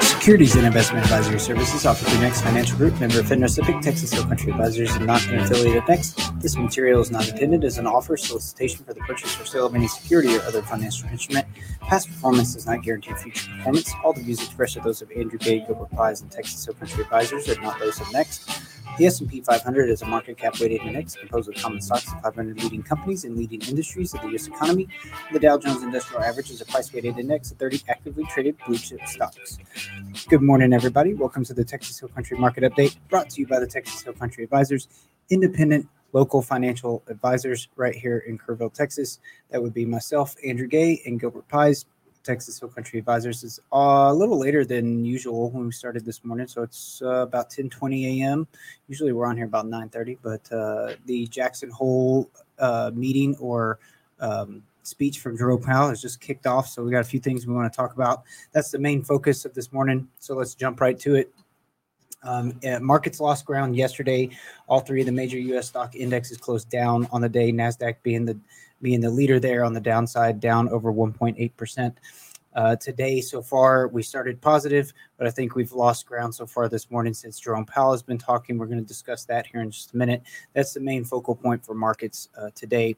Securities and investment advisory services offered through Next Financial Group, member of FINRA SIPC, Texas Hill Country Advisors, and not an affiliate of Next. This material is not intended as an offer, solicitation for the purchase or sale of any security or other financial instrument. Past performance does not guarantee future performance. All the views expressed are those of Andrew Gay, Gilbert Pies, and Texas Hill Country Advisors, and not those of Next. The S&P 500 is a market cap weighted index composed of common stocks of 500 leading companies and leading industries of the U.S. economy. The Dow Jones Industrial Average is a price weighted index of 30 actively traded blue chip stocks. Good morning, everybody. Welcome to the Texas Hill Country Market Update brought to you by the Texas Hill Country Advisors, independent local financial advisors right here in Kerrville, Texas. That would be myself, Andrew Gay, and Gilbert Pies. Texas Hill Country Advisors is uh, a little later than usual when we started this morning, so it's uh, about 10:20 a.m. Usually we're on here about 9:30, but uh, the Jackson Hole uh, meeting or um, speech from Jerome Powell has just kicked off, so we got a few things we want to talk about. That's the main focus of this morning, so let's jump right to it. Um, markets lost ground yesterday. All three of the major U.S. stock indexes closed down on the day. Nasdaq being the being the leader there on the downside, down over 1.8 percent. Uh, today, so far, we started positive, but I think we've lost ground so far this morning since Jerome Powell has been talking. We're going to discuss that here in just a minute. That's the main focal point for markets uh, today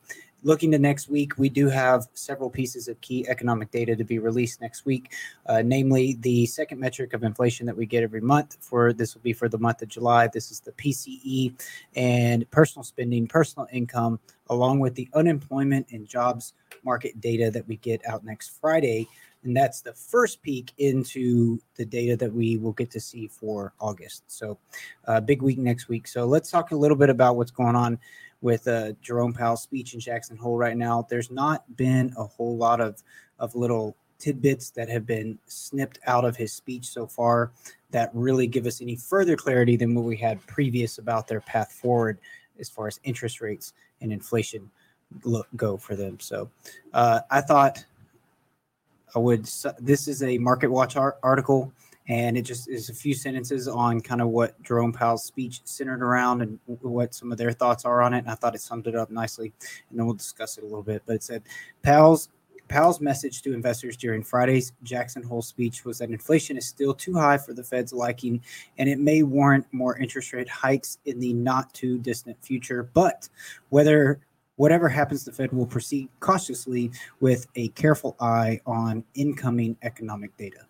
looking to next week, we do have several pieces of key economic data to be released next week, uh, namely the second metric of inflation that we get every month. For this will be for the month of July. This is the PCE and personal spending, personal income, along with the unemployment and jobs market data that we get out next Friday. And that's the first peek into the data that we will get to see for August. So, uh, big week next week. So, let's talk a little bit about what's going on with uh, Jerome Powell's speech in Jackson Hole right now. There's not been a whole lot of of little tidbits that have been snipped out of his speech so far that really give us any further clarity than what we had previous about their path forward as far as interest rates and inflation look go for them. So uh, I thought I would. This is a Market Watch article and it just is a few sentences on kind of what Jerome Powell's speech centered around and what some of their thoughts are on it. And I thought it summed it up nicely, and then we'll discuss it a little bit. But it said Powell's Powell's message to investors during Friday's Jackson Hole speech was that inflation is still too high for the Fed's liking, and it may warrant more interest rate hikes in the not too distant future. But whether whatever happens, the Fed will proceed cautiously with a careful eye on incoming economic data.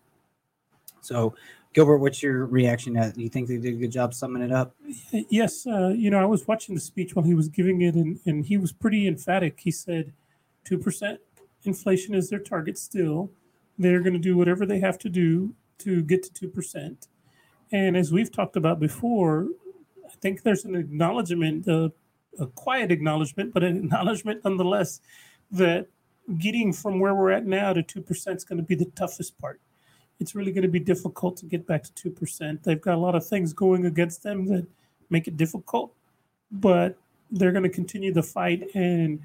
So, Gilbert, what's your reaction? To Do you think they did a good job summing it up? Yes. Uh, you know, I was watching the speech while he was giving it, and, and he was pretty emphatic. He said 2% inflation is their target still. They're going to do whatever they have to do to get to 2%. And as we've talked about before, I think there's an acknowledgement, uh, a quiet acknowledgement, but an acknowledgement nonetheless that getting from where we're at now to 2% is going to be the toughest part it's really going to be difficult to get back to 2%. They've got a lot of things going against them that make it difficult, but they're going to continue the fight. And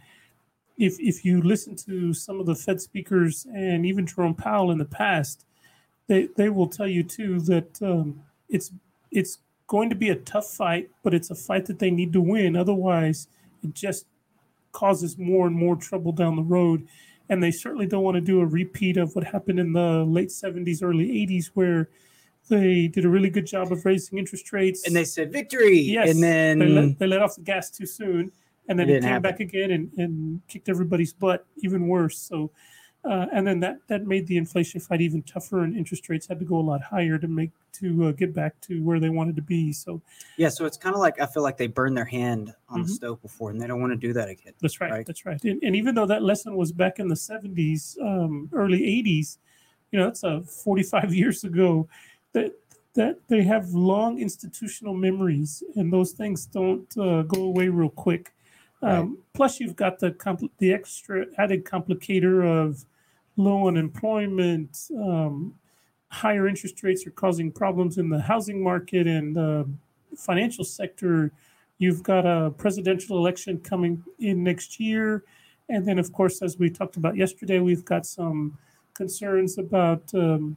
if, if you listen to some of the Fed speakers and even Jerome Powell in the past, they, they will tell you too that um, it's it's going to be a tough fight, but it's a fight that they need to win. Otherwise, it just causes more and more trouble down the road and they certainly don't want to do a repeat of what happened in the late 70s, early 80s, where they did a really good job of raising interest rates. And they said victory. Yes. And then they let, they let off the gas too soon. And then it, it came happen. back again and, and kicked everybody's butt even worse. So uh, and then that that made the inflation fight even tougher, and interest rates had to go a lot higher to make to uh, get back to where they wanted to be. So, yeah, so it's kind of like I feel like they burned their hand on mm-hmm. the stove before, and they don't want to do that again. That's right. right? That's right. And, and, even though that lesson was back in the '70s, um, early '80s, you know, that's a uh, 45 years ago. That that they have long institutional memories, and those things don't uh, go away real quick. Um, right. Plus, you've got the compl- the extra added complicator of low unemployment, um, higher interest rates are causing problems in the housing market and the financial sector. You've got a presidential election coming in next year. And then, of course, as we talked about yesterday, we've got some concerns about um,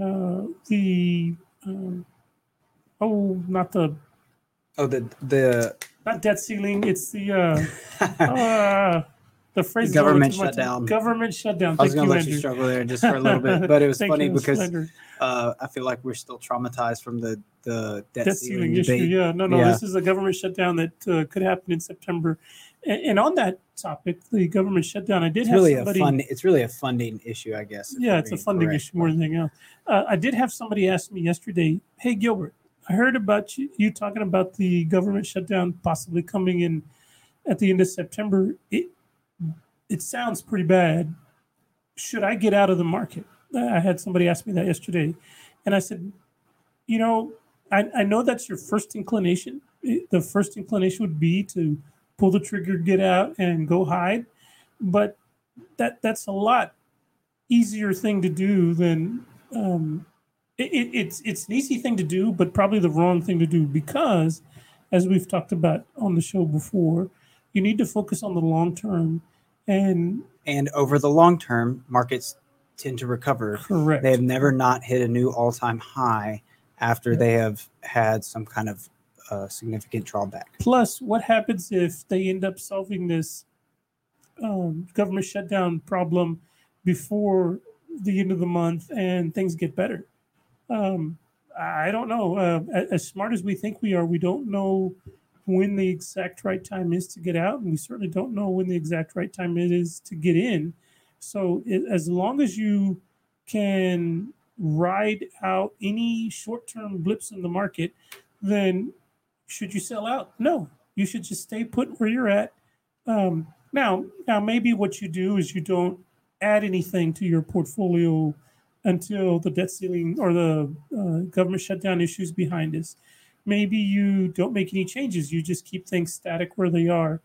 uh, the, um, oh, not the. Oh, the, the. Not debt ceiling. It's the. Uh, uh, the phrase Government shutdown. Government shutdown. I was going to let you struggle there just for a little bit, but it was funny you, because uh, I feel like we're still traumatized from the the debt, debt ceiling, ceiling issue. debate. Yeah, no, no. Yeah. This is a government shutdown that uh, could happen in September. And, and on that topic, the government shutdown, I did It's have really somebody. a fund. It's really a funding issue, I guess. yeah, it's a funding correct. issue more than anything else. Uh, I did have somebody ask me yesterday, "Hey Gilbert, I heard about you, you talking about the government shutdown possibly coming in at the end of September. It it sounds pretty bad. Should I get out of the market?" I had somebody ask me that yesterday, and I said, "You know, I, I know that's your first inclination. The first inclination would be to pull the trigger, get out, and go hide, but that that's a lot easier thing to do than um, it, it, it's it's an easy thing to do, but probably the wrong thing to do because, as we've talked about on the show before, you need to focus on the long term and And over the long term, markets tend to recover. correct. They have never not hit a new all time high after they have had some kind of uh, significant drawback. Plus, what happens if they end up solving this um, government shutdown problem before the end of the month and things get better? Um, I don't know. Uh, as smart as we think we are, we don't know when the exact right time is to get out, and we certainly don't know when the exact right time it is to get in. So, it, as long as you can ride out any short-term blips in the market, then should you sell out? No, you should just stay put where you're at. Um, now, now maybe what you do is you don't add anything to your portfolio until the debt ceiling or the uh, government shutdown issues behind us. Maybe you don't make any changes. You just keep things static where they are.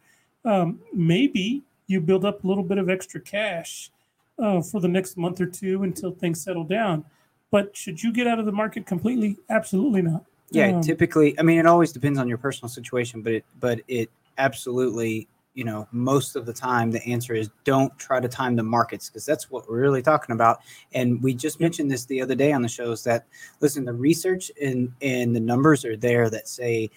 Um, maybe you build up a little bit of extra cash uh, for the next month or two until things settle down. But should you get out of the market completely? Absolutely not. Yeah, Um, typically, I mean, it always depends on your personal situation, but it, but it absolutely, you know, most of the time, the answer is don't try to time the markets because that's what we're really talking about. And we just mentioned this the other day on the shows that listen, the research and and the numbers are there that say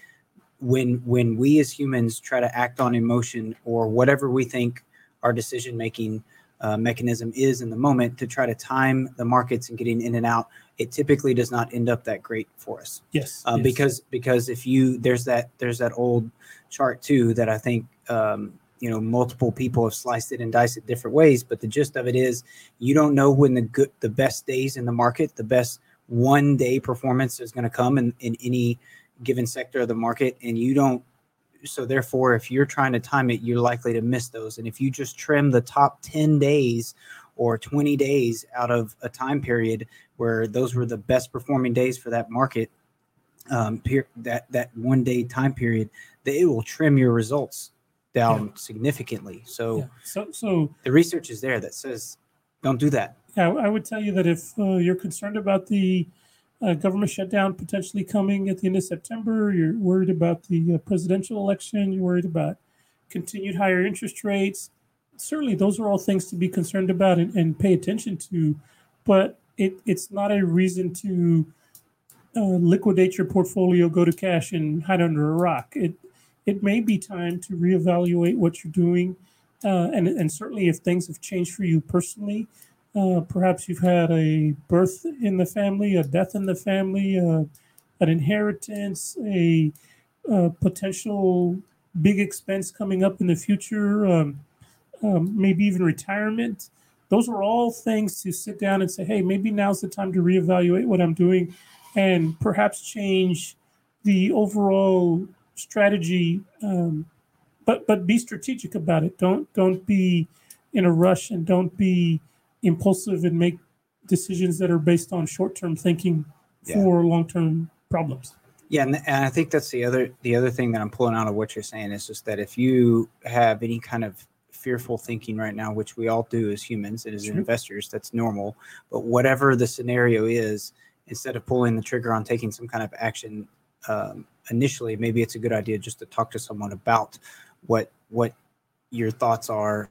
when when we as humans try to act on emotion or whatever we think our decision making uh, mechanism is in the moment to try to time the markets and getting in and out, it typically does not end up that great for us Yes, um, yes. because because if you there's that there's that old chart too that I think um, you know multiple people have sliced it and diced it different ways, but the gist of it is you don't know when the good the best days in the market, the best one day performance is going to come in, in any given sector of the market, and you don't. So therefore, if you're trying to time it, you're likely to miss those. And if you just trim the top ten days or 20 days out of a time period where those were the best performing days for that market, um, per- that that one day time period, that it will trim your results down significantly. So Yeah. So, so the research is there that says don't do that. yeah, I would tell you that if uh, you're concerned about the uh, government shutdown potentially coming at the end of September, you're worried about the uh, presidential election, you're worried about continued higher interest rates. Certainly, those are all things to be concerned about and, and pay attention to, but it, it's not a reason to uh, liquidate your portfolio, go to cash, and hide under a rock. It it may be time to reevaluate what you're doing, uh, and and certainly if things have changed for you personally, uh, perhaps you've had a birth in the family, a death in the family, uh, an inheritance, a, uh potential big expense coming up in the future, um, um, maybe even retirement. Those are all things to sit down and say, hey, maybe now's the time to reevaluate what I'm doing and perhaps change the overall strategy. Um, but but be strategic about it. Don't don't be in a rush and don't be impulsive and make decisions that are based on short-term thinking Yeah. for long-term problems. Yeah, and, and I think that's the other the other thing that I'm pulling out of what you're saying is just that if you have any kind of fearful thinking right now, which we all do as humans and as Sure. investors, that's normal. But whatever the scenario is, instead of pulling the trigger on taking some kind of action um, initially, maybe it's a good idea just to talk to someone about what what your thoughts are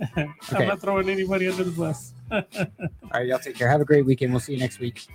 I'm not throwing anybody under the bus. All right, y'all take care. Have a great weekend. We'll see you next week.